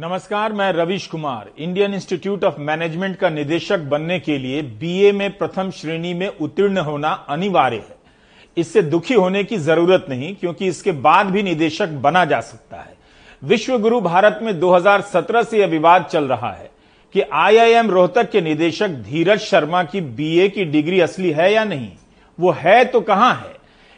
नमस्कार, मैं Ravish Kumar, Indian Institute of Management का निदेशक बनने के लिए बीए में प्रथम श्रेणी में उत्तीर्ण होना अनिवार्य है। इससे दुखी होने की ज़रूरत नहीं, क्योंकि इसके बाद भी निदेशक बना जा सकता है। विश्व गुरु भारत में 2017 से यह विवाद चल रहा है कि आईआईएम रोहतक के निदेशक धीरज शर्मा की बीए की डिग्री असली है या नहीं। वो है तो कहाँ है?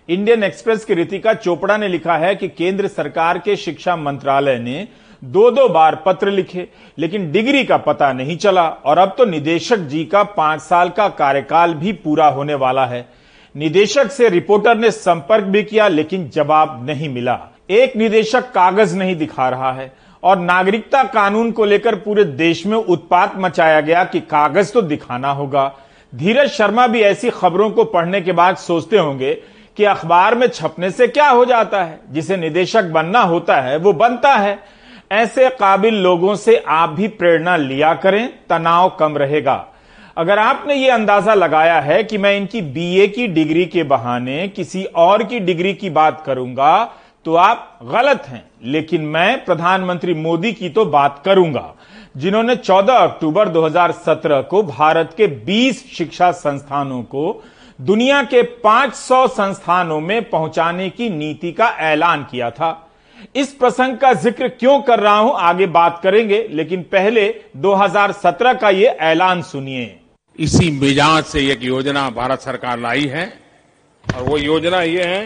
इंडियन एक्सप्रेस की रितिका चोपड़ा ने लिखा है कि केंद्र सरकार के शिक्षा मंत्रालय ने दो दो बार पत्र लिखे, लेकिन डिग्री का पता नहीं चला, और अब तो निदेशक जी का पाँच साल का कार्यकाल भी पूरा होने वाला है। निदेशक से रिपोर्टर ने संपर्क भी किया, लेकिन जवाब नहीं मिला। एक निदेशक कागज़ नहीं दिखा रहा है, और नागरिकता कानून को लेकर पूरे देश में उत्पात मचाया गया कि कागज़ तो दिखाना होगा। धीरज शर्मा भी ऐसी खबरों को पढ़ने के बाद सोचते होंगे कि अखबार में छपने से क्या हो जाता है। जिसे निदेशक बनना होता है, वो बनता है। ऐसे काबिल लोगों से आप भी प्रेरणा लिया करें, तनाव कम रहेगा। अगर आपने ये अंदाज़ा लगाया है कि मैं इनकी बीए की डिग्री के बहाने किसी और की डिग्री की बात करूँगा तो आप गलत हैं। लेकिन मैं प्रधानमंत्री मोदी की तो बात करूँगा, जिन्होंने 14 अक्टूबर 2017 को भारत के 20 शिक्षा संस्थानों को दुनिया के 500 संस्थानों में पहुँचाने की नीति का ऐलान किया था। इस प्रसंग का ज़िक्र क्यों कर रहा हूँ, आगे बात करेंगे, लेकिन पहले 2017 का यह ऐलान सुनिए। इसी मिजाज से एक योजना भारत सरकार लाई है, और वो योजना ये है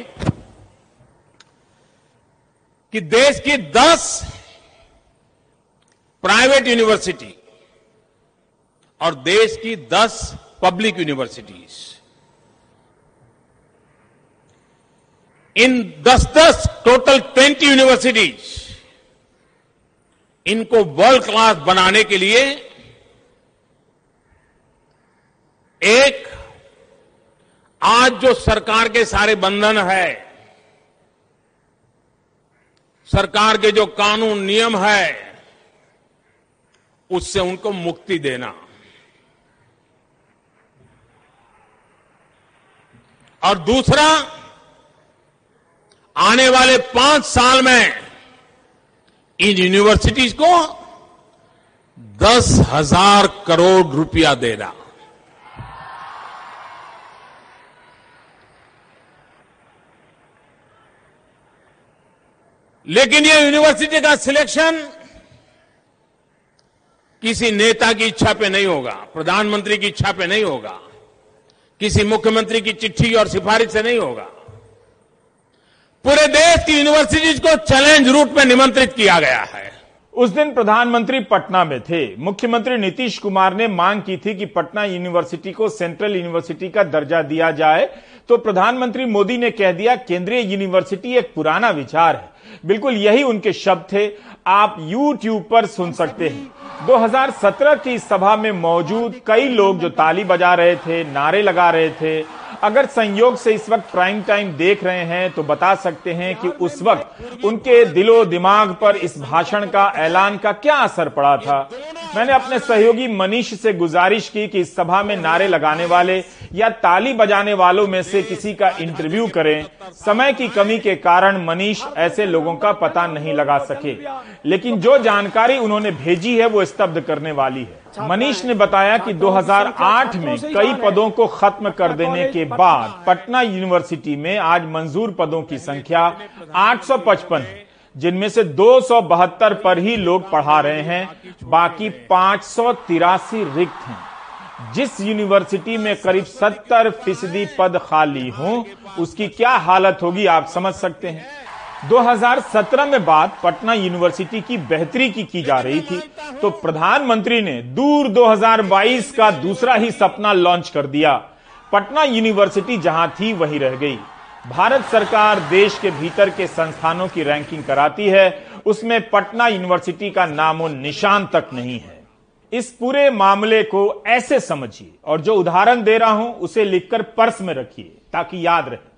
कि देश की 10 प्राइवेट यूनिवर्सिटी और देश की 10 पब्लिक यूनिवर्सिटीज इन दस दस टोटल 20 यूनिवर्सिटीज इनको वर्ल्ड क्लास बनाने के लिए एक आज जो सरकार के सारे बंधन है, सरकार के जो कानून नियम है, उससे उनको मुक्ति देना। और दूसरा आने वाले पाँच साल में इन यूनिवर्सिटीज को दस हज़ार करोड़ रुपया देना। लेकिन ये यूनिवर्सिटी का सिलेक्शन किसी नेता की इच्छा पे नहीं होगा, प्रधानमंत्री की इच्छा पे नहीं होगा, किसी मुख्यमंत्री की चिट्ठी और सिफारिश से नहीं होगा। की यूनिवर्सिटीज को चैलेंज रूट में निमंत्रित किया गया है। उस दिन प्रधानमंत्री पटना में थे। मुख्यमंत्री नीतीश कुमार ने मांग की थी कि पटना यूनिवर्सिटी को सेंट्रल यूनिवर्सिटी का दर्जा दिया जाए। तो प्रधानमंत्री मोदी ने कह दिया, केंद्रीय यूनिवर्सिटी एक पुराना विचार है। बिल्कुल यही उनके शब्द थे। आप यूट्यूब पर सुन सकते हैं। 2017 की सभा में मौजूद कई लोग जो ताली बजा रहे थे, नारे लगा रहे थे अगर संयोग से इस वक्त प्राइम टाइम देख रहे हैं तो बता सकते हैं कि उस वक्त उनके दिलो दिमाग पर इस भाषण का ऐलान का क्या असर पड़ा था। मैंने अपने सहयोगी मनीष से गुजारिश की कि इस सभा में नारे लगाने वाले या ताली बजाने वालों में से किसी का इंटरव्यू करें। समय की कमी के कारण मनीष ऐसे लोगों का पता नहीं लगा सके। लेकिन जो जानकारी उन्होंने भेजी है, वो स्तब्ध करने वाली है। मनीष ने बताया कि 2008 में कई पदों को खत्म कर देने के बाद पटना यूनिवर्सिटी में आज मंजूर पदों की संख्या 855 है जिनमें से दो पर ही लोग पढ़ा रहे हैं बाकी पाँच रिक्त हैं। जिस यूनिवर्सिटी में करीब 70 फ़ीसदी पद खाली हों उसकी क्या हालत होगी आप समझ सकते हैं। 2017 में बात पटना यूनिवर्सिटी की बेहतरी की की जा रही थी तो प्रधानमंत्री ने दूर 2022 का दूसरा ही सपना लॉन्च कर दिया। पटना यूनिवर्सिटी जहाँ थी, वहीं रह गई। भारत सरकार देश के भीतर के संस्थानों की रैंकिंग कराती है, उसमें पटना यूनिवर्सिटी का नामो निशान तक नहीं है। इस पूरे मामले को ऐसे समझिए, और जो उदाहरण दे रहा हूँ, उसे लिखकर पर्स में रखिए, ताकि याद रहे।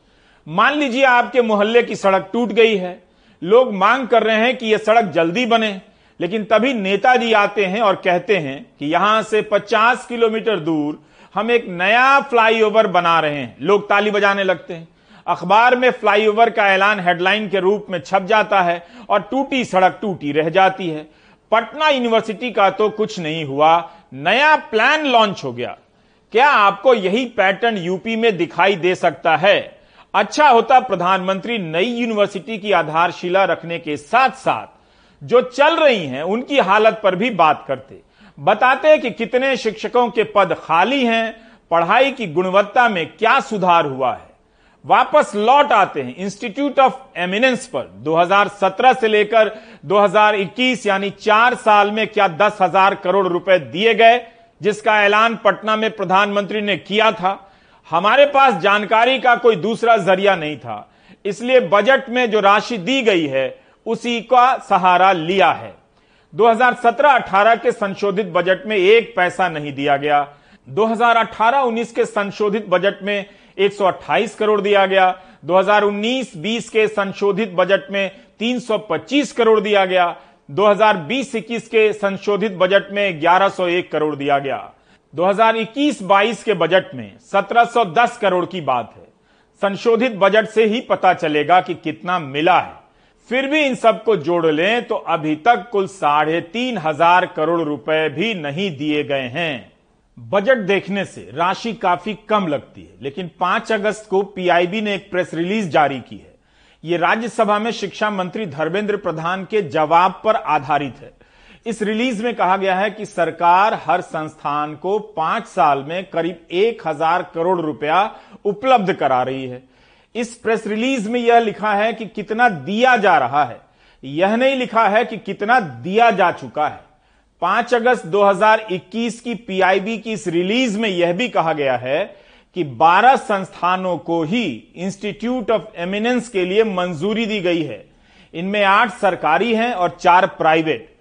मान लीजिए आपके मोहल्ले की सड़क टूट गई है। लोग मांग कर रहे हैं कि यह सड़क जल्दी बने, लेकिन तभी नेताजी आते हैं और कहते हैं कि यहाँ से 50 किलोमीटर दूर हम एक नया फ्लाईओवर बना रहे हैं। लोग ताली बजाने लगते हैं। अखबार में फ्लाईओवर का ऐलान हेडलाइन के रूप में छप जाता है और टूटी सड़क टूटी रह जाती है। पटना यूनिवर्सिटी का तो कुछ नहीं हुआ, नया प्लान लॉन्च हो गया। क्या आपको यही पैटर्न यूपी में दिखाई दे सकता है? अच्छा होता प्रधानमंत्री नई यूनिवर्सिटी की आधारशिला रखने के साथ साथ जो चल रही हैं, उनकी हालत पर भी बात करते। बताते कि कितने शिक्षकों के पद खाली हैं, पढ़ाई की गुणवत्ता में क्या सुधार हुआ है। वापस लौट आते हैं इंस्टीट्यूट ऑफ़ एमिनेंस पर। 2017 से लेकर 2021 यानी चार साल में क्या दस हज़ार करोड़ रुपए दिए गए, जिसका ऐलान पटना में प्रधानमंत्री ने किया था। हमारे पास जानकारी का कोई दूसरा ज़रिया नहीं था। इसलिए बजट में जो राशि दी गई है, उसी का सहारा लिया है। 2017-18 के संशोधित बजट में एक पैसा नहीं दिया गया। 2018-19 के संशोधित बजट में 128 करोड़ दिया गया। 2019-20 के संशोधित बजट में 325 करोड़ दिया गया। 2020-21 के संशोधित बजट में 1101 करोड़ दिया गया। 2021-22 के बजट में 1710 करोड़ की बात है। संशोधित बजट से ही पता चलेगा कि कितना मिला है। फिर भी इन सबको जोड़ लें तो अभी तक कुल साढ़े तीन हज़ार करोड़ रुपए भी नहीं दिए गए हैं। बजट देखने से राशि काफ़ी कम लगती है, लेकिन 5 अगस्त को पीआईबी ने एक प्रेस रिलीज़ जारी की है। ये राज्यसभा में शिक्षा मंत्री धर्मेंद्र प्रधान के जवाब पर आधारित है। इस रिलीज़ में कहा गया है कि सरकार हर संस्थान को पाँच साल में करीब एक हज़ार करोड़ रुपया उपलब्ध करा रही है। इस प्रेस रिलीज़ में यह लिखा है कि कितना दिया जा रहा है। यह नहीं लिखा है कि कितना दिया जा चुका है। 5 अगस्त 2021 की पीआईबी की इस रिलीज़ में यह भी कहा गया है कि 12 संस्थानों को ही इंस्टीट्यूट ऑफ़ एमिनेंस के लिए मंजूरी दी गई है। इनमें आठ सरकारी हैं और चार प्राइवेट।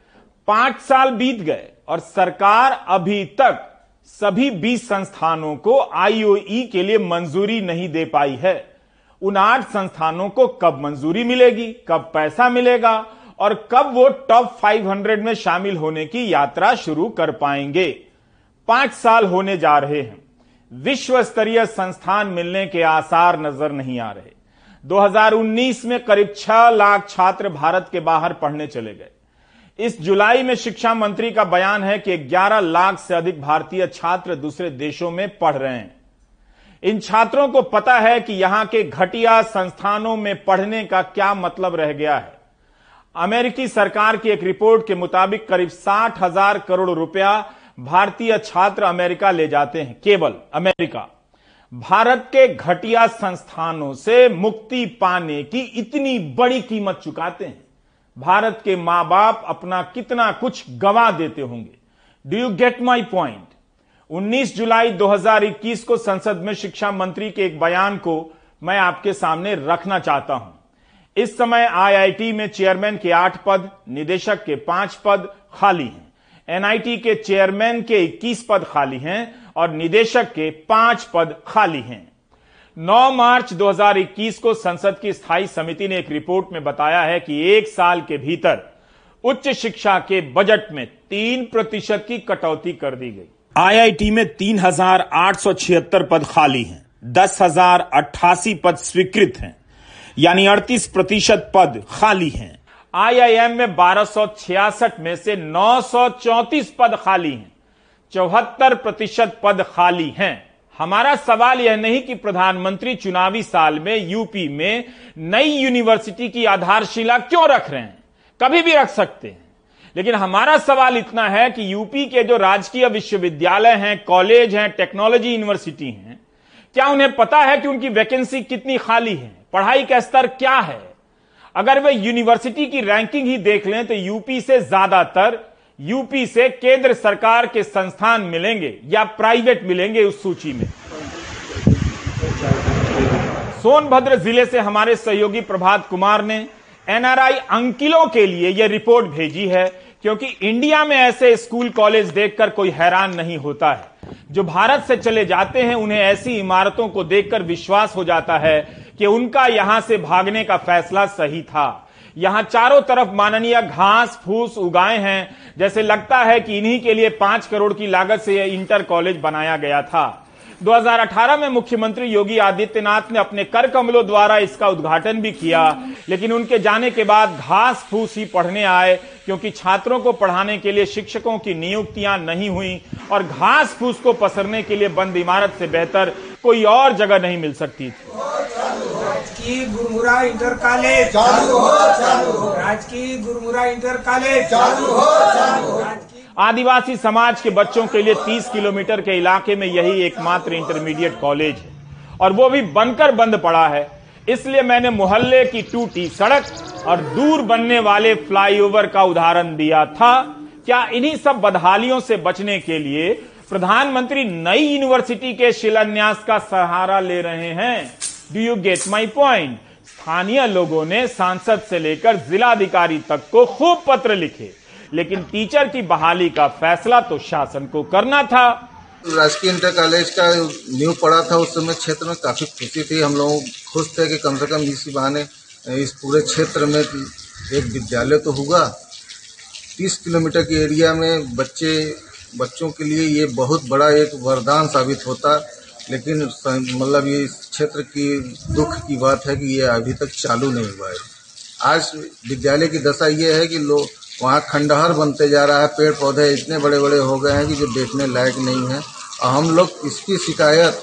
पाँच साल बीत गए और सरकार अभी तक सभी 20 संस्थानों को आईओई के लिए मंजूरी नहीं दे पाई है। उन आठ संस्थानों को कब मंजूरी मिलेगी, कब पैसा मिलेगा और कब वो टॉप 500 में शामिल होने की यात्रा शुरू कर पाएँगे। पाँच साल होने जा रहे हैं। विश्व स्तरीय संस्थान मिलने के आसार नज़र नहीं आ रहे। 2019 में करीब 6 लाख छात्र भारत के बाहर पढ़ने चले गए। इस जुलाई में शिक्षा मंत्री का बयान है कि 11 लाख से अधिक भारतीय छात्र दूसरे देशों में पढ़ रहे हैं। इन छात्रों को पता है कि यहाँ के घटिया संस्थानों में पढ़ने का क्या मतलब रह गया है। अमेरिकी सरकार की एक रिपोर्ट के मुताबिक करीब साठ हज़ार करोड़ रुपया भारतीय छात्र अमेरिका ले जाते हैं, केवल अमेरिका। भारत के घटिया संस्थानों से मुक्ति पाने की इतनी बड़ी कीमत चुकाते हैं। भारत के माँ बाप अपना कितना कुछ गवा देते होंगे। Do you get my point 19 जुलाई 2021 को संसद में शिक्षा मंत्री के एक बयान को मैं आपके सामने रखना चाहता हूँ। इस समय आईआईटी में चेयरमैन के आठ पद, निदेशक के पाँच पद खाली हैं। एनआईटी के चेयरमैन के 21 पद खाली हैं और निदेशक के पाँच पद खाली हैं। 9 मार्च 2021 को संसद की स्थायी समिति ने एक रिपोर्ट में बताया है कि एक साल के भीतर उच्च शिक्षा के बजट में तीन प्रतिशत की कटौती कर दी गई। आईआईटी में तीन हज़ार आठ सौ छिहत्तर पद खाली हैं दस हज़ार अट्ठासी पद स्वीकृत हैं यानी अड़तीस प्रतिशत पद खाली हैं। आईआईएम में बारह सौ छियासठ में से नौ सौ चौतीस पद खाली हैं चौहत्तर प्रतिशत पद खाली हैं। हमारा सवाल यह नहीं कि प्रधानमंत्री चुनावी साल में यूपी में नई यूनिवर्सिटी की आधारशिला क्यों रख रहे हैं? कभी भी रख सकते हैं। लेकिन हमारा सवाल इतना है कि यूपी के जो राजकीय विश्वविद्यालय हैं, कॉलेज हैं, टेक्नोलॉजी यूनिवर्सिटी हैं, क्या उन्हें पता है कि उनकी वैकेंसी कितनी खाली है? पढ़ाई का स्तर क्या है? अगर वे यूनिवर्सिटी की रैंकिंग ही देख लें तो यूपी से ज़्यादातर यूपी से केंद्र सरकार के संस्थान मिलेंगे या प्राइवेट मिलेंगे उस सूची में। सोनभद्र ज़िले से हमारे सहयोगी प्रभात कुमार ने एनआरआई अंकिलों के लिए यह रिपोर्ट भेजी है, क्योंकि इंडिया में ऐसे स्कूल कॉलेज देखकर कोई हैरान नहीं होता है। जो भारत से चले जाते हैं, उन्हें ऐसी इमारतों को देखकर विश्वास हो जाता है कि उनका यहाँ से भागने का फैसला सही था। यहाँ चारों तरफ़ माननीय घास फूस उगाए हैं। जैसे लगता है कि इन्हीं के लिए पाँच करोड़ की लागत से यह इंटर कॉलेज बनाया गया था। 2018 में मुख्यमंत्री योगी आदित्यनाथ ने अपने कर कमलों द्वारा इसका उद्घाटन भी किया। लेकिन उनके जाने के बाद घास फूस ही पढ़ने आए, क्योंकि छात्रों को पढ़ाने के लिए शिक्षकों की नियुक्तियाँ नहीं हुई और घास फूस को पसरने के लिए बंद इमारत से बेहतर कोई और जगह नहीं मिल सकती थी। राजकीय गुरमुरा इंटर कॉलेज। चालू हो चालू हो। राजकीय गुरमुरा इंटर कॉलेज। चालू हो चालू हो। आदिवासी समाज के बच्चों के लिए 30 किलोमीटर के इलाके में यही एकमात्र इंटरमीडिएट कॉलेज है। और वो भी बनकर बंद पड़ा है। इसलिए मैंने मोहल्ले की टूटी सड़क और दूर बनने वाले फ्लाईओवर का उदाहरण दिया था। क्या इन्हीं सब बदहालियों से बचने के लिए प्रधानमंत्री नई यूनिवर्सिटी के शिलान्यास का सहारा ले रहे हैं? Do you get my point स्थानीय लोगों ने सांसद से लेकर जिलाधिकारी तक को खूब पत्र लिखे। लेकिन टीचर की बहाली का फैसला तो शासन को करना था। राजकीय इंटर कॉलेज का न्यू पड़ा था, उस समय क्षेत्र में काफ़ी खुशी थी। हम लोग खुश थे कि कम से कम इसी बहाने, इस पूरे क्षेत्र में एक विद्यालय तो होगा तीस किलोमीटर के एरिया में बच्चे, बच्चों के लिए ये बहुत बड़ा एक वरदान साबित होता। लेकिन मतलब ये इस क्षेत्र की दुख की बात है कि ये अभी तक चालू नहीं हुआ है। आज विद्यालय की दशा ये है कि लोग वहाँ खंडहर बनते जा रहा है पेड़ पौधे इतने बड़े बड़े हो गए हैं कि जो देखने लायक नहीं है। और हम लोग इसकी शिकायत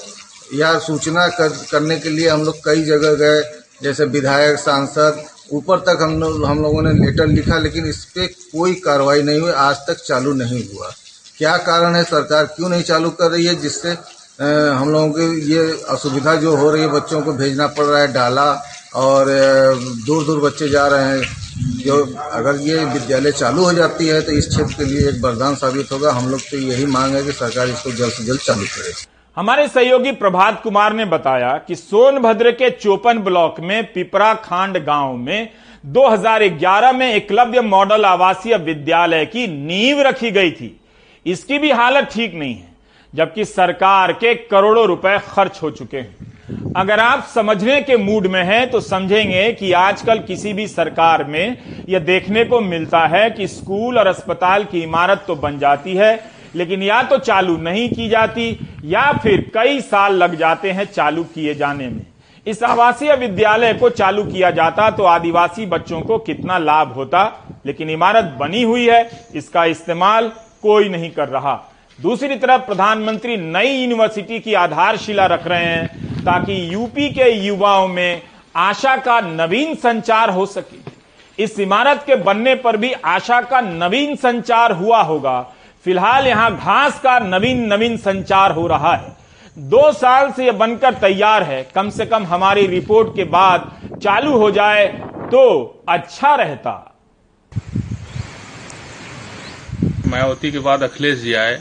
या सूचना कर, करने के लिए हम लोग कई जगह गए जैसे विधायक सांसद ऊपर तक हम लोग हम लोगों ने लेटर लिखा लेकिन इस पर कोई कार्रवाई नहीं हुई आज तक चालू नहीं हुआ। क्या कारण है सरकार क्यों नहीं चालू कर रही है जिससे हम लोगों की ये असुविधा जो हो रही है, बच्चों को भेजना पड़ रहा है, डाला और दूर दूर बच्चे जा रहे हैं। जो, अगर ये विद्यालय चालू हो जाती है तो इस क्षेत्र के लिए एक वरदान साबित होगा। हम लोग तो यही मांग है कि सरकार इसको जल्द से जल्द चालू करे। हमारे सहयोगी प्रभात कुमार ने बताया कि सोनभद्र के चोपन ब्लॉक में पिपरा खांड गाँव में 2011 में एकलव्य मॉडल आवासीय विद्यालय की नींव रखी गई थी। इसकी भी हालत ठीक नहीं है। जबकि सरकार के करोड़ों रुपए खर्च हो चुके हैं। अगर आप समझने के मूड में हैं तो समझेंगे कि आजकल किसी भी सरकार में यह देखने को मिलता है कि स्कूल और अस्पताल की इमारत तो बन जाती है, लेकिन या तो चालू नहीं की जाती, या फिर कई साल लग जाते हैं चालू किए जाने में। इस आवासीय विद्यालय को चालू किया जाता तो आदिवासी बच्चों को कितना लाभ होता, लेकिन इमारत बनी हुई है, इसका इस्तेमाल कोई नहीं कर रहा। दूसरी तरफ़ प्रधानमंत्री नई यूनिवर्सिटी की आधारशिला रख रहे हैं ताकि यूपी के युवाओं में आशा का नवीन संचार हो सके। इस इमारत के बनने पर भी आशा का नवीन संचार हुआ होगा। फ़िलहाल यहाँ घास का नवीन नवीन संचार हो रहा है। दो साल से यह बनकर तैयार है। कम से कम हमारी रिपोर्ट के बाद चालू हो जाए तो अच्छा रहता। मायावती के बाद अखिलेश जी आए।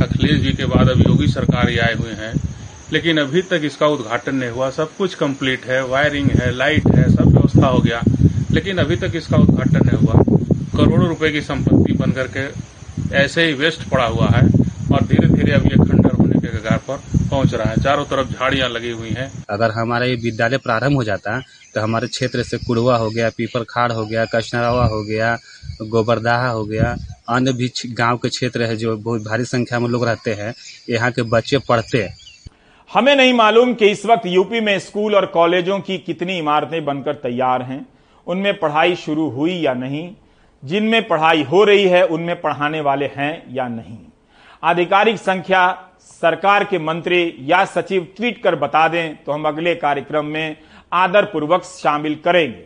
अखिलेश जी के बाद अब योगी सरकार आए हुए हैं। लेकिन अभी तक इसका उद्घाटन नहीं हुआ। सब कुछ कंप्लीट है। वायरिंग है लाइट है, सब व्यवस्था हो गया। लेकिन अभी तक इसका उद्घाटन नहीं हुआ। करोड़ों रुपए की संपत्ति बन करके ऐसे ही वेस्ट पड़ा हुआ है और धीरे धीरे अब ये खंडर होने के कगार पर पहुँच रहा है। चारों तरफ़ झाड़ियाँ लगी हुई हैं। अगर हमारा ये विद्यालय प्रारंभ हो जाता तो हमारे क्षेत्र से कुड़वा हो गया पीपर खाड़ हो गया कचनरावा हो गया गोबरदाहा हो गया, अन्य भी गाँव के क्षेत्र है जो बहुत भारी संख्या में लोग रहते हैं, यहाँ के बच्चे पढ़ते हैं। हमें नहीं मालूम कि इस वक्त यूपी में स्कूल और कॉलेजों की कितनी इमारतें बनकर तैयार हैं, उनमें पढ़ाई शुरू हुई या नहीं, जिनमें पढ़ाई हो रही है, उनमें पढ़ाने वाले हैं या नहीं। आधिकारिक संख्या सरकार के मंत्री या सचिव ट्वीट कर बता दें तो हम अगले कार्यक्रम में आदर पूर्वक शामिल करेंगे।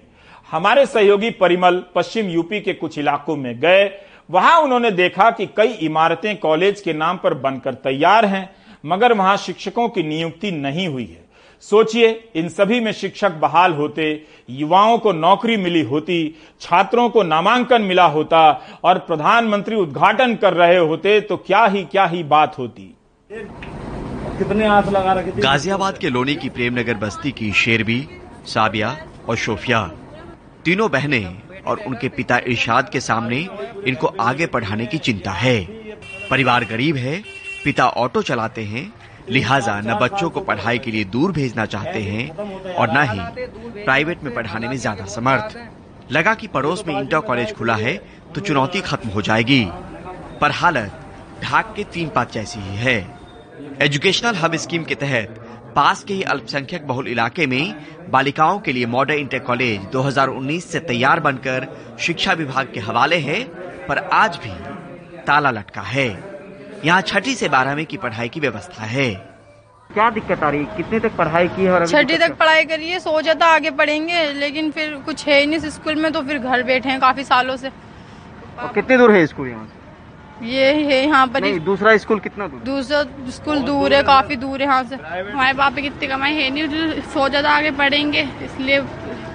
हमारे सहयोगी परिमल पश्चिम यूपी के कुछ इलाकों में गए। वहाँ उन्होंने देखा कि कई इमारतें कॉलेज के नाम पर बनकर तैयार हैं मगर वहाँ शिक्षकों की नियुक्ति नहीं हुई है। सोचिए इन सभी में शिक्षक बहाल होते युवाओं को नौकरी मिली होती छात्रों को नामांकन मिला होता और प्रधानमंत्री उद्घाटन कर रहे होते तो क्या ही क्या ही बात होती। कितने आस लगा रखे गाजियाबाद के लोनी की प्रेमनगर बस्ती की शेरबी साबिया और शोफिया। तीनों बहनें और उनके पिता इरशाद के सामने इनको आगे पढ़ाने की चिंता है। परिवार गरीब है, पिता ऑटो चलाते हैं, लिहाजा न बच्चों को पढ़ाई के लिए दूर भेजना चाहते हैं और न ही प्राइवेट में पढ़ाने में ज़्यादा समर्थ। लगा कि पड़ोस में इंटर कॉलेज खुला है तो चुनौती खत्म हो जाएगी। पर हालत ढाक के तीन पात जैसी ही है। एजुकेशनल हब स्कीम के तहत पास के ही अल्पसंख्यक बहुल इलाके में बालिकाओं के लिए मॉडल इंटर कॉलेज 2019 से तैयार बनकर शिक्षा विभाग के हवाले है पर आज भी ताला लटका है। यहाँ छठी से बारहवीं की पढ़ाई की व्यवस्था है। क्या दिक्कत आ रही है? कितने तक पढ़ाई की है छठी तक पढ़ाई करिए सोचा था आगे पढ़ेंगे लेकिन फिर कुछ है ही नहीं स्कूल में तो फिर घर बैठे हैं काफ़ी सालों से। और कितने दूर है स्कूल यहाँ से? ये है यहाँ पर नहीं दूसरा स्कूल कितना दूर दूसरा स्कूल दूर दूर है काफ़ी दूर है यहाँ से। हमारे पापा की इतनी कमाई है नहीं सोचा ज़्यादा आगे पढ़ेंगे इसलिए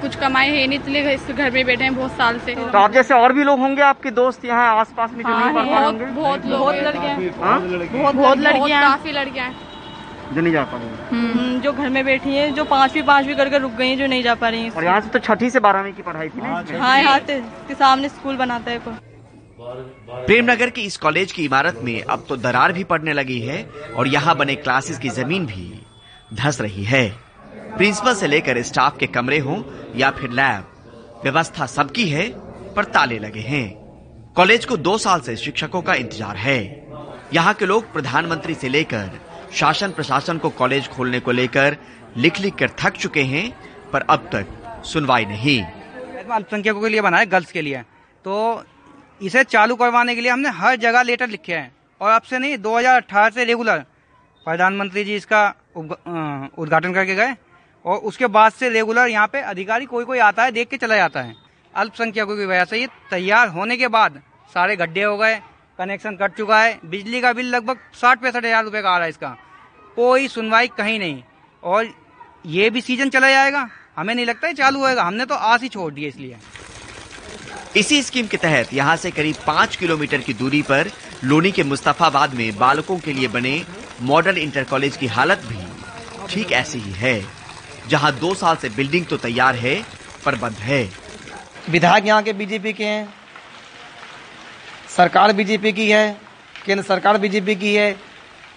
कुछ कमाई है नहीं इसलिए इस घर में बैठे हैं बहुत साल से। तो आप जैसे और भी लोग होंगे आपके दोस्त यहाँ आस पास में हाँ, बहुत होंगे? बहुत लोग बहुत लड़कियाँ हाँ? बहुत बहुत लड़कियाँ काफ़ी लड़कियाँ हैं। जो नहीं जा पा रही। हम्म, जो घर में बैठी है जो पांचवी पांचवी करके रुक गई है जो नहीं जा पा रही हैं और यहाँ से तो छठी से बारहवीं की पढ़ाई थी ना हाँ यहाँ के सामने स्कूल बनाता है कोई। प्रेमनगर की इस कॉलेज की इमारत में अब तो दरार भी पड़ने लगी है और यहाँ बने क्लासेस की ज़मीन भी धस रही है। प्रिंसिपल से लेकर स्टाफ के कमरे हों या फिर लैब व्यवस्था सबकी है, पर ताले लगे हैं। कॉलेज को दो साल से शिक्षकों का इंतज़ार है। यहाँ के लोग प्रधानमंत्री से लेकर शासन प्रशासन को कॉलेज खोलने को लेकर लिख लिख कर थक चुके हैं, पर अब तक सुनवाई नहीं। अल्पसंख्यकों के लिए बना है, गर्ल्स के लिए। तो इसे चालू करवाने के लिए हमने हर जगह लेटर लिखे हैं। और अब से नहीं 2018 से रेगुलर। प्रधानमंत्री जी इसका उद्घाटन करके गए। और उसके बाद से रेगुलर यहाँ पे अधिकारी कोई कोई आता है, देख के चला जाता है। अल्पसंख्यकों की वजह से ये तैयार होने के बाद सारे गड्ढे हो गए, कनेक्शन कट चुका है। बिजली का बिल लगभग साठ पैंसठ हज़ार रुपये का आ रहा है इसका। कोई सुनवाई कहीं नहीं। और ये भी सीज़न चला जाएगा। हमें नहीं लगता है चालू होएगा। हमने तो आस ही छोड़ दी इसलिए। इसी स्कीम के तहत यहाँ से करीब पाँच किलोमीटर की दूरी पर लोनी के मुस्तफाबाद में बालकों के लिए बने मॉडल इंटर कॉलेज की हालत भी ठीक ऐसी ही है, जहाँ दो साल से बिल्डिंग तो तैयार है, पर बंद है। विधायक यहाँ के बीजेपी के हैं। सरकार बीजेपी की है, केंद्र सरकार बीजेपी की है,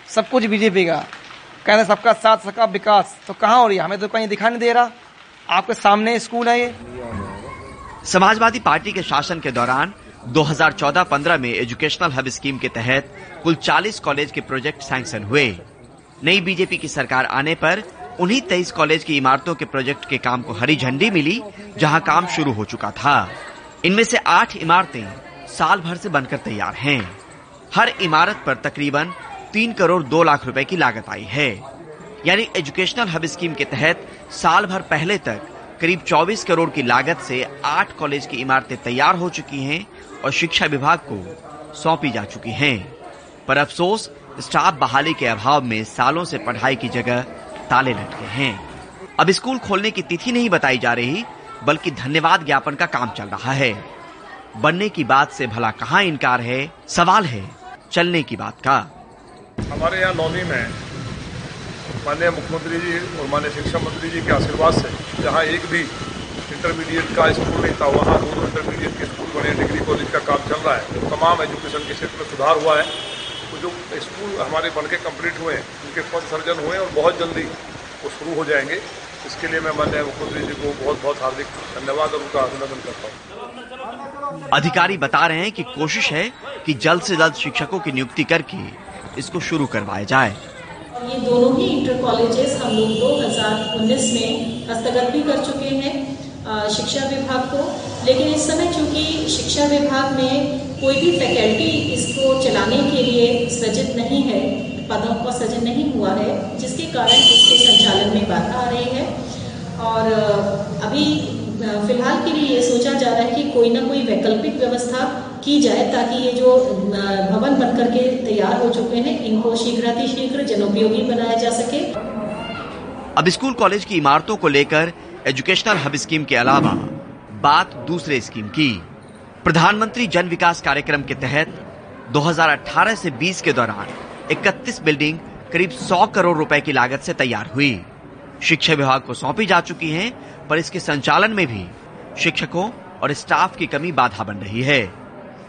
सब कुछ बीजेपी का। कहते हैं सबका साथ, सबका विकास तो कहाँ हो रही है? हमें तो कहीं दिखाई नहीं दे रहा। आपके सामने स्कूल है ये। समाजवादी पार्टी के शासन के दौरान 2014-15 में एजुकेशनल हब स्कीम के तहत कुल 40 कॉलेज के प्रोजेक्ट सैंक्शन हुए। नई बीजेपी की सरकार आने पर उन्हीं 23 कॉलेज की इमारतों के प्रोजेक्ट के काम को हरी झंडी मिली, जहाँ काम शुरू हो चुका था। इनमें से आठ इमारतें साल भर से बनकर तैयार हैं। हर इमारत पर तकरीबन तीन करोड़ दो लाख रुपए की लागत आई है। यानी एजुकेशनल हब स्कीम के तहत साल भर पहले तक करीब 24 करोड़ की लागत से आठ कॉलेज की इमारतें तैयार हो चुकी हैं और शिक्षा विभाग को सौंपी जा चुकी हैं। पर अफसोस, स्टाफ बहाली के अभाव में सालों से पढ़ाई की जगह ताले लटके हैं। अब स्कूल खोलने की तिथि नहीं बताई जा रही, बल्कि धन्यवाद ज्ञापन का काम चल रहा है। बनने की बात से भला कहाँ इनकार है, सवाल है चलने की बात का। हमारे यहाँ लौनी में माननीय मुख्यमंत्री जी और माननीय शिक्षा मंत्री जी के आशीर्वाद से जहाँ एक भी इंटरमीडिएट का स्कूल नहीं था वहाँ दो दो इंटरमीडिएट के स्कूल बने डिग्री कॉलेज का काम चल रहा है। तमाम एजुकेशन के क्षेत्र में सुधार हुआ है। तो जो स्कूल हमारे बन के कंप्लीट हुए हैं उनके फ़र्स्ट सर्जन हुए हैं और बहुत जल्दी वो शुरू हो जाएँगे। इसके लिए मैं माननीय मुख्यमंत्री जी को बहुत बहुत हार्दिक धन्यवाद और उनका अभिनंदन करता हूँ। अधिकारी बता रहे हैं कि कोशिश है कि जल्द से जल्द शिक्षकों की नियुक्ति करके इसको शुरू करवाया जाए। ये दोनों ही इंटर कॉलेजेस हम लोग 2019 में हस्तगत भी कर चुके हैं। शिक्षा विभाग को। लेकिन इस समय चूँकि शिक्षा विभाग में कोई भी फैकल्टी इसको चलाने के लिए सृजित नहीं है, पदों का सृजन नहीं हुआ है, जिसके कारण इसके संचालन में बाधा आ रही है। और अभी फ़िलहाल के लिए ये सोचा जा रहा है कि कोई ना कोई वैकल्पिक व्यवस्था की जाए ताकि ये जो भवन बनकर के तैयार हो चुके हैं, इनको शीघ्रातिशीघ्र जनोपयोगी बनाया जा सके। अब स्कूल कॉलेज की इमारतों को लेकर एजुकेशनल हब स्कीम के अलावा बात दूसरे स्कीम की। प्रधानमंत्री जन विकास कार्यक्रम के तहत 2018 से 20 के दौरान 31 बिल्डिंग करीब 100 करोड़ रुपए की लागत से तैयार हुई। शिक्षा विभाग को सौंपी जा चुकी हैं, पर इसके संचालन में भी शिक्षकों और स्टाफ की कमी बाधा बन रही है।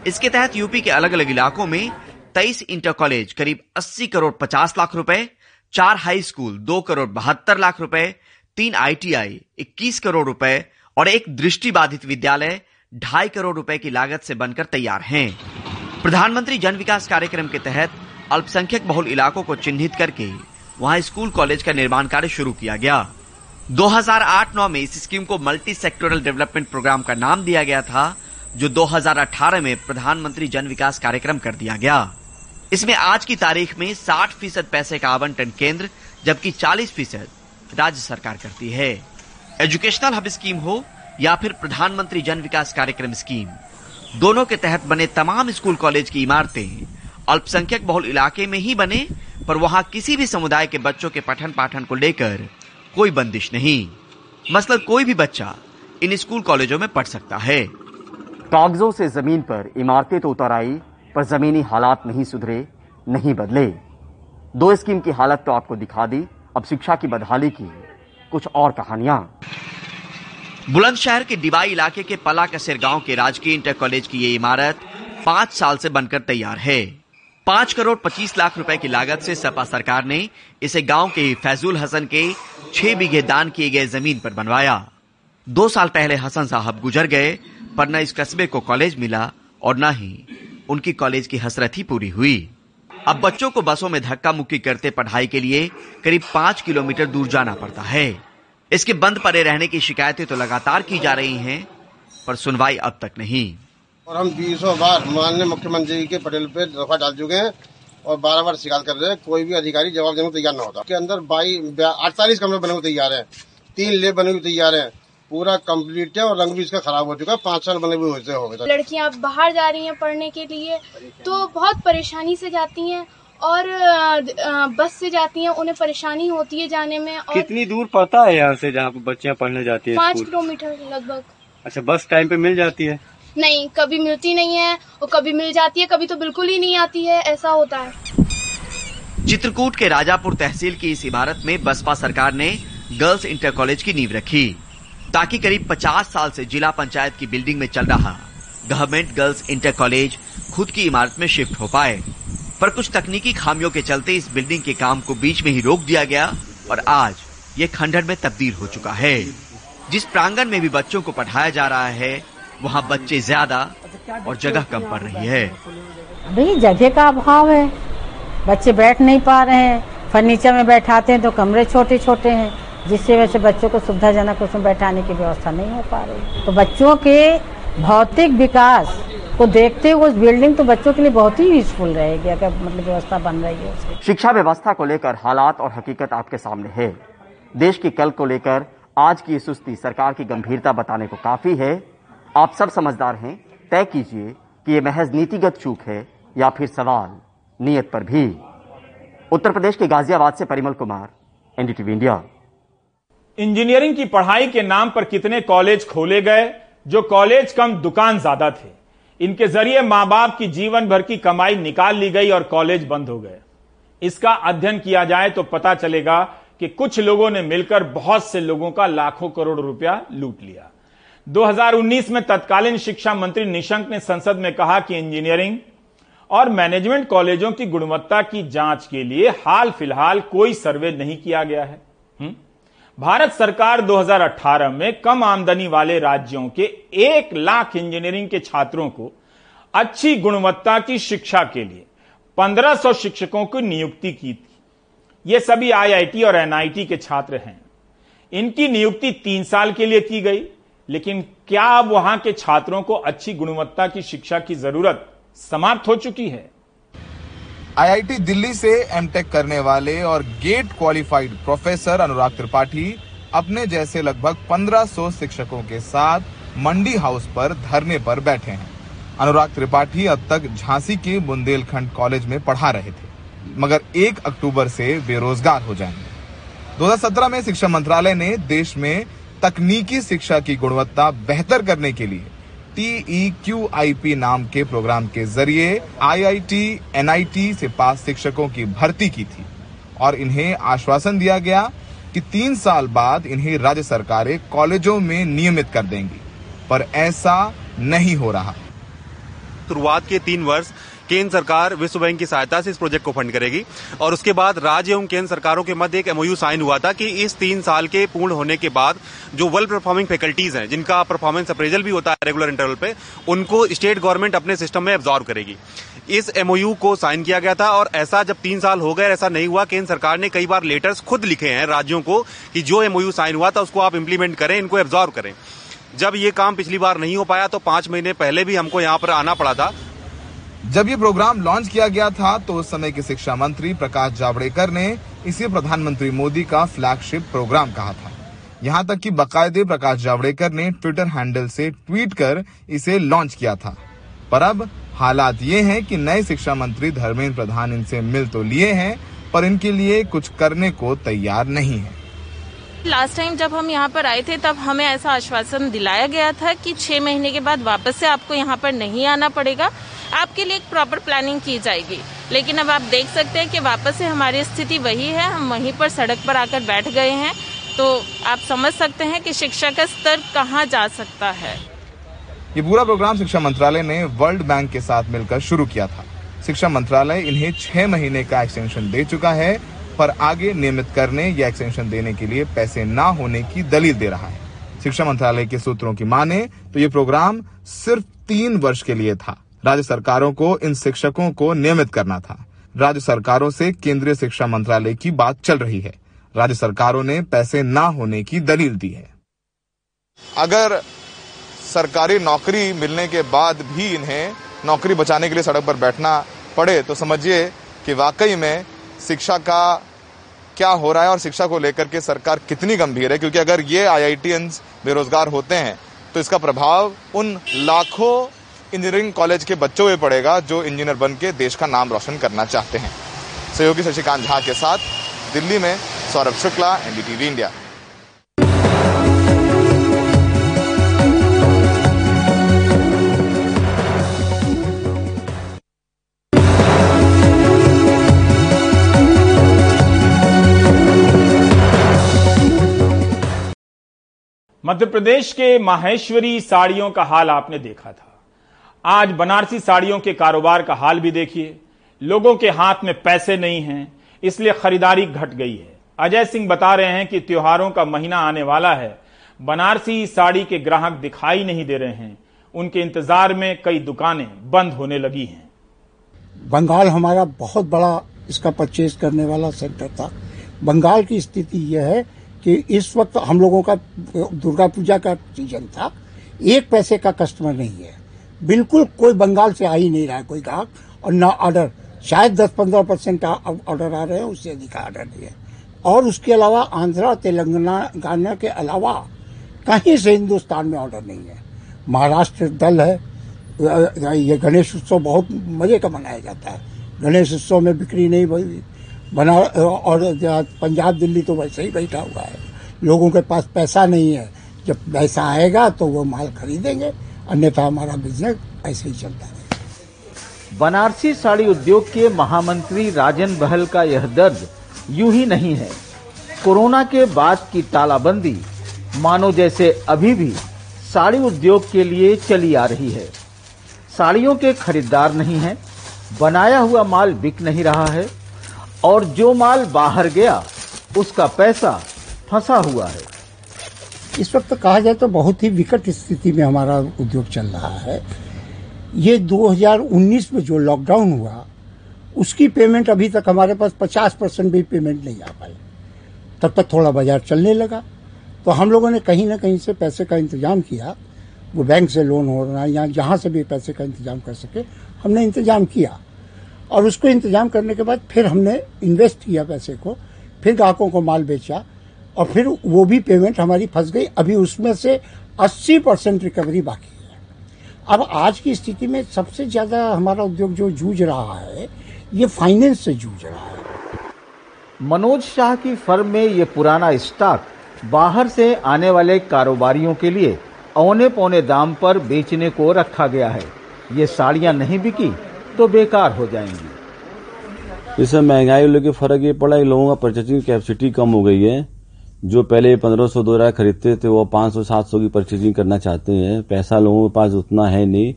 इसके तहत यूपी के अलग अलग इलाकों में 23 इंटर कॉलेज करीब 80 करोड़ 50 लाख रुपए, चार हाई स्कूल दो करोड़ बहत्तर लाख रुपए तीन आईटीआई 21 करोड़ रुपए और एक दृष्टि बाधित विद्यालय ढाई करोड़ रुपए की लागत से बनकर तैयार हैं। प्रधानमंत्री जन विकास कार्यक्रम के तहत अल्पसंख्यक बहुल इलाकों को चिन्हित करके वहाँ स्कूल कॉलेज का निर्माण कार्य शुरू किया गया। 2008-9 में इस स्कीम को मल्टी सेक्टोरल डेवलपमेंट प्रोग्राम का नाम दिया गया था, जो 2018 में प्रधानमंत्री जन विकास कार्यक्रम कर दिया गया। इसमें आज की तारीख में 60 फ़ीसद पैसे का आवंटन केंद्र, जबकि 40 फ़ीसद राज्य सरकार करती है। एजुकेशनल हब स्कीम हो या फिर प्रधानमंत्री जन विकास कार्यक्रम स्कीम दोनों के तहत बने तमाम स्कूल कॉलेज की इमारतें अल्पसंख्यक बहुल इलाके में ही बने, पर वहाँ किसी भी समुदाय के बच्चों के पठन पाठन को लेकर कोई बंदिश नहीं। मतलब कोई भी बच्चा इन स्कूल कॉलेजों में पढ़ सकता है। कागजों से ज़मीन पर इमारतें तो उतर आई, पर जमीनी हालात नहीं सुधरे, नहीं बदले। दो स्कीम की हालत तो आपको दिखा दी। अब शिक्षा की बदहाली की कुछ और कहानियाँ। बुलंदशहर के डिबाई इलाके के पला कसेर गाँव के राजकीय इंटर कॉलेज की ये इमारत पाँच साल से बनकर तैयार है। पाँच करोड़ पच्चीस लाख रुपए की लागत से सपा सरकार ने इसे गाँव के फैजुल हसन के छह बीघे दान किए गए ज़मीन पर बनवाया। दो साल पहले हसन साहब गुजर गए, पर न इस कस्बे को कॉलेज मिला और न ही उनकी कॉलेज की हसरत ही पूरी हुई। अब बच्चों को बसों में धक्का मुक्की करते पढ़ाई के लिए करीब पाँच किलोमीटर दूर जाना पड़ता है। इसके बंद पड़े रहने की शिकायतें तो लगातार की जा रही हैं, पर सुनवाई अब तक नहीं। और हम बीसों बार माननीय मुख्यमंत्री के पटेल पे दफ़ा डाल चुके हैं और बारह बार शिकायत कर रहे हैं। कोई भी अधिकारी जवाब देने को तैयार न होता। के अंदर अड़तालीस कमरे बने हुए तैयार है। तीन लेब बने हुए तैयार है। पूरा कंप्लीट है और रंग भी इसका खराब हो चुका है। पाँच साल बने भी होते हो गए लड़कियाँ बाहर जा रही हैं पढ़ने के लिए तो बहुत परेशानी से जाती हैं और बस से जाती हैं उन्हें परेशानी होती है जाने में और कितनी दूर पड़ता है यहाँ से जहाँ बच्चियाँ पढ़ने जाती है पाँच किलोमीटर लगभग। अच्छा बस टाइम पे मिल जाती है? नहीं कभी मिलती नहीं है और कभी मिल जाती है कभी तो बिल्कुल ही नहीं आती है ऐसा होता है। चित्रकूट के राजापुर तहसील की इस इमारत में बसपा सरकार ने गर्ल्स इंटर कॉलेज की नींव रखी। ताकि करीब 50 साल से जिला पंचायत की बिल्डिंग में चल रहा गवर्नमेंट गर्ल्स इंटर कॉलेज खुद की इमारत में शिफ्ट हो पाए। पर कुछ तकनीकी खामियों के चलते इस बिल्डिंग के काम को बीच में ही रोक दिया गया और आज ये खंडर में तब्दील हो चुका है। जिस प्रांगण में भी बच्चों को पढ़ाया जा रहा है, वहाँ बच्चे ज़्यादा और जगह कम पड़ रही है। भाई जगह का अभाव है। बच्चे बैठ नहीं पा रहे हैं। फर्नीचर में बैठाते हैं तो कमरे छोटे छोटे हैं। जिससे वजह से बच्चों को सुविधाजनक उसमें बैठाने की व्यवस्था नहीं हो पा रही। तो बच्चों के भौतिक विकास को देखते हुए उस बिल्डिंग तो बच्चों के लिए बहुत ही यूजफुल रहेगी, अगर मतलब व्यवस्था बन रही है उसकी। शिक्षा व्यवस्था को लेकर हालात और हकीकत आपके सामने है। देश की कल को लेकर आज की सुस्ती सरकार की गंभीरता बताने को काफ़ी है। आप सब समझदार हैं। तय कीजिए कि ये महज नीतिगत चूक है या फिर सवाल, नियत पर भी। उत्तर प्रदेश के गाजियाबाद से Parimal Kumar, NDTV India. Engineering की पढ़ाई के नाम पर कितने कॉलेज खोले गए, जो कॉलेज कम दुकान ज़्यादा थे। इनके ज़रिए माँ बाप की जीवन भर की कमाई निकाल ली गई और कॉलेज बंद हो गए। इसका अध्ययन किया जाए तो पता चलेगा कि कुछ लोगों ने मिलकर बहुत से लोगों का लाखों करोड़ रुपया लूट लिया। 2019 में तत्कालीन शिक्षा मंत्री निशंक ने संसद में कहा कि इंजीनियरिंग और मैनेजमेंट कॉलेजों की गुणवत्ता की जाँच के लिए हाल फ़िलहाल कोई सर्वे नहीं किया गया है। हुँ? भारत सरकार 2018 में कम आमदनी वाले राज्यों के एक लाख इंजीनियरिंग के छात्रों को अच्छी गुणवत्ता की शिक्षा के लिए 1500 शिक्षकों की नियुक्ति की थी। ये सभी आईआईटी और एनआईटी के छात्र हैं। इनकी नियुक्ति तीन साल के लिए की गई, लेकिन क्या अब वहाँ के छात्रों को अच्छी गुणवत्ता की शिक्षा की ज़रूरत समाप्त हो चुकी है? आईआईटी दिल्ली से एमटेक करने वाले और GATE qualified professor Anurag Tripathi अपने जैसे लगभग 1500 शिक्षकों के साथ मंडी हाउस पर धरने पर बैठे हैं। अनुराग त्रिपाठी अब तक झांसी के बुंदेलखंड कॉलेज में पढ़ा रहे थे, मगर 1 अक्टूबर से बेरोजगार हो जाएँगे। 2017 में शिक्षा मंत्रालय ने देश में तकनीकी शिक्षा की गुणवत्ता बेहतर करने के लिए टीई क्यू आई पी नाम के प्रोग्राम के ज़रिए आईआईटी एनआईटी से पास शिक्षकों की भर्ती की थी और इन्हें आश्वासन दिया गया कि तीन साल बाद इन्हें राज्य सरकारें कॉलेजों में नियमित कर देंगी, पर ऐसा नहीं हो रहा। शुरुआत के तीन वर्ष केंद्र सरकार विश्व बैंक की सहायता से इस प्रोजेक्ट को फंड करेगी। और उसके बाद राज्य एवं केंद्र सरकारों के मध्य एक एमओयू साइन हुआ था कि इस तीन साल के पूर्ण होने के बाद जो वेल परफॉर्मिंग फैकल्टीज हैं, जिनका परफॉर्मेंस अप्रेजल भी होता है रेगुलर इंटरवल पे, उनको स्टेट गवर्नमेंट अपने सिस्टम में एब्जॉर्व करेगी। इस एमओयू को साइन किया गया था और ऐसा जब तीन साल हो गए ऐसा नहीं हुआ, केंद्र सरकार ने कई बार लेटर्स खुद लिखे हैं राज्यों को कि जो एमओयू साइन हुआ था उसको आप इम्प्लीमेंट करें, इनको एब्जॉर्व करें। जब ये काम पिछली बार नहीं हो पाया तो पाँच महीने पहले भी हमको यहाँ पर आना पड़ा था। जब ये प्रोग्राम लॉन्च किया गया था तो उस समय के शिक्षा मंत्री प्रकाश जावड़ेकर ने इसे प्रधानमंत्री मोदी का फ्लैगशिप प्रोग्राम कहा था। यहाँ तक कि बकायदे प्रकाश जावड़ेकर ने ट्विटर हैंडल से ट्वीट कर इसे लॉन्च किया था। पर अब हालात ये हैं कि नए शिक्षा मंत्री धर्मेंद्र प्रधान इनसे मिल तो लिए हैं, पर इनके लिए कुछ करने को तैयार नहीं है। लास्ट टाइम जब हम यहाँ पर आए थे, तब हमें ऐसा आश्वासन दिलाया गया था कि छह महीने के बाद वापस से आपको यहाँ पर नहीं आना पड़ेगा। आपके लिए एक प्रॉपर प्लानिंग की जाएगी। लेकिन अब आप देख सकते हैं कि वापस से हमारी स्थिति वही है। हम वहीं पर सड़क पर आकर बैठ गए हैं। तो आप समझ सकते हैं कि शिक्षा का स्तर कहाँ जा सकता है। ये पूरा प्रोग्राम शिक्षा मंत्रालय ने वर्ल्ड बैंक के साथ मिलकर शुरू किया था। शिक्षा मंत्रालय इन्हें छह महीने का एक्सटेंशन दे चुका है। पर आगे नियमित करने या एक्सटेंशन देने के लिए पैसे ना होने की दलील दे रहा है। शिक्षा मंत्रालय के सूत्रों की माने तो ये प्रोग्राम सिर्फ़ तीन वर्ष के लिए था। राज्य सरकारों को, इन शिक्षकों को नियमित करना था। राज्य सरकारों से केंद्रीय शिक्षा मंत्रालय की बात चल रही है। राज्य सरकारों ने पैसे ना होने की दलील दी है। अगर सरकारी नौकरी मिलने के बाद भी इन्हें नौकरी बचाने के लिए सड़क पर बैठना पड़े तो समझिए कि वाकई में शिक्षा का क्या हो रहा है और शिक्षा को लेकर के सरकार कितनी गंभीर है? क्योंकि अगर ये आई बेरोजगार होते हैं तो इसका प्रभाव उन लाखों इंजीनियरिंग कॉलेज के बच्चों पे पड़ेगा जो इंजीनियर बन के देश का नाम रोशन करना चाहते हैं। सहयोगी शशिकांत झा के साथ दिल्ली में सौरभ शुक्ला, एनडीटीवी इंडिया। मध्य प्रदेश के माहेश्वरी साड़ियों का हाल आपने देखा था। आज बनारसी साड़ियों के कारोबार का हाल भी देखिए। लोगों के हाथ में पैसे नहीं हैं, इसलिए खरीदारी घट गई है। अजय सिंह बता रहे हैं कि त्योहारों का महीना आने वाला है। बनारसी साड़ी के ग्राहक दिखाई नहीं दे रहे हैं। उनके इंतज़ार में कई दुकानें बंद होने लगी हैं। बंगाल हमारा बहुत बड़ा इसका परचेज करने वाला सेंटर था। बंगाल की स्थिति यह है कि इस वक्त हम लोगों का दुर्गा पूजा का सीज़न था। एक पैसे का कस्टमर नहीं है। बिल्कुल कोई बंगाल से आ ही नहीं रहा है कोई ग्राहक और ना ऑर्डर शायद 10-15 परसेंट ऑर्डर आ रहे हैं, उससे अधिक ऑर्डर नहीं है। और उसके अलावा आंध्रा, तेलंगाना, गाना के अलावा कहीं से हिंदुस्तान में ऑर्डर नहीं है। महाराष्ट्र दल है। ये गणेश उत्सव बहुत मज़े का मनाया जाता है। गणेश उत्सव में बिक्री नहीं हुई। बना, और पंजाब, दिल्ली तो वैसे ही बैठा हुआ है। लोगों के पास पैसा नहीं है। जब पैसा आएगा तो वो माल खरीदेंगे। अन्यथा हमारा बिज़नेस ऐसे ही चलता है बनारसी साड़ी उद्योग के महामंत्री राजन बहल का यह दर्द यूँ ही नहीं है। कोरोना के बाद की तालाबंदी मानो जैसे अभी भी साड़ी उद्योग के लिए चली आ रही है। साड़ियों के खरीदार नहीं हैं। बनाया हुआ माल बिक नहीं रहा है। और जो माल बाहर गया, उसका पैसा फंसा हुआ है। इस वक्त कहा जाए तो बहुत ही विकट स्थिति में हमारा उद्योग चल रहा है। ये 2019 में जो लॉकडाउन हुआ, उसकी पेमेंट अभी तक हमारे पास 50 परसेंट भी पेमेंट नहीं आ पाई। तब तक थोड़ा बाज़ार चलने लगा। तो हम लोगों ने कहीं ना कहीं से पैसे का इंतज़ाम किया। वो बैंक से लोन हो रहा या जहाँ से भी पैसे का इंतज़ाम कर सके, हमने इंतज़ाम किया। और उसको इंतज़ाम करने के बाद फिर हमने इन्वेस्ट किया पैसे को, फिर ग्राहकों को माल बेचा और फिर वो भी पेमेंट हमारी फंस गई। अभी उसमें से 80 परसेंट रिकवरी बाकी है। अब आज की स्थिति में सबसे ज़्यादा हमारा उद्योग जो जूझ रहा है, ये फाइनेंस से जूझ रहा है। मनोज शाह की फर्म में ये पुराना स्टॉक बाहर से आने वाले कारोबारियों के लिए औने पौने दाम पर बेचने को रखा गया है। ये साड़ियाँ नहीं बिकी तो बेकार हो जाएँगी। इसमें महँगाई लेके फ़र्क ये पड़ा है लोगों का परचेजिंग कैपेसिटी कम हो गई है। जो पहले पंद्रह सौ दो हज़ार खरीदते थे वो पाँच सौ सात सौ की परचेजिंग करना चाहते हैं। पैसा लोगों के पास उतना है नहीं।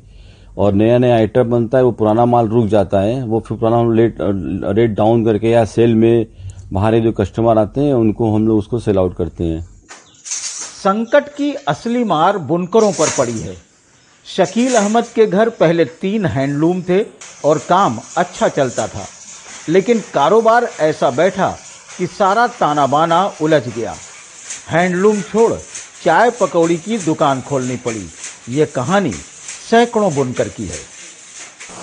और नया नया आइटम बनता है वो पुराना माल रुक जाता है। वो फिर पुराना रेट रेट डाउन करके या सेल में बाहर जो कस्टमर आते हैं उनको हम लोग उसको सेल आउट करते हैं। संकट की असली मार बुनकरों पर पड़ी है। शकील अहमद के घर पहले तीन हैंडलूम थे और काम अच्छा चलता था। लेकिन कारोबार ऐसा बैठा कि सारा ताना बाना उलझ गया। हैंडलूम छोड़ चाय पकौड़ी की दुकान खोलनी पड़ी। ये कहानी सैकड़ों बुनकर की है।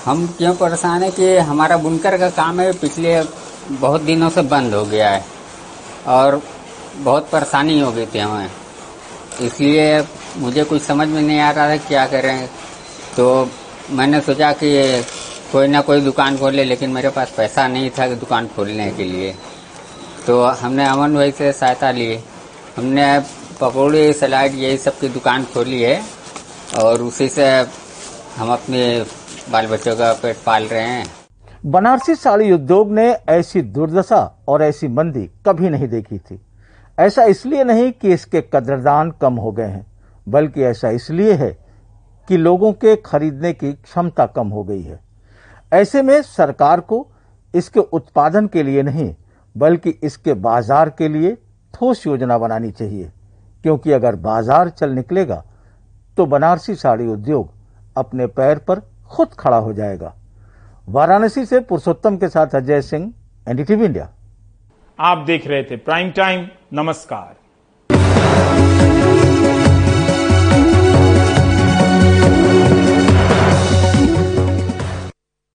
हम क्यों परेशान है कि हमारा बुनकर का काम है, पिछले बहुत दिनों से बंद हो गया है और बहुत परेशानी हो गई थी हमें। इसलिए मुझे कुछ समझ में नहीं आ रहा था क्या करें। तो मैंने सोचा कि कोई ना कोई दुकान खोले लेकिन मेरे पास पैसा नहीं था कि दुकान खोलने के लिए। तो हमने अमन भाई से सहायता ली। हमने पकौड़ी, सलाद, यही सब की दुकान खोली है, और उसी से हम अपने बाल बच्चों का पेट पाल रहे हैं। बनारसी साड़ी उद्योग ने ऐसी दुर्दशा और ऐसी मंदी कभी नहीं देखी थी। ऐसा इसलिए नहीं कि इसके कदरदान कम हो गए हैं। बल्कि ऐसा इसलिए है कि लोगों के खरीदने की क्षमता कम हो गई है। ऐसे में सरकार को इसके उत्पादन के लिए नहीं, बल्कि इसके बाज़ार के लिए ठोस योजना बनानी चाहिए, क्योंकि अगर बाज़ार चल निकलेगा तो बनारसी साड़ी उद्योग अपने पैर पर खुद खड़ा हो जाएगा। वाराणसी से पुरुषोत्तम के साथ अजय सिंह, एनडीटीवी इंडिया। आप देख रहे थे प्राइम टाइम, नमस्कार।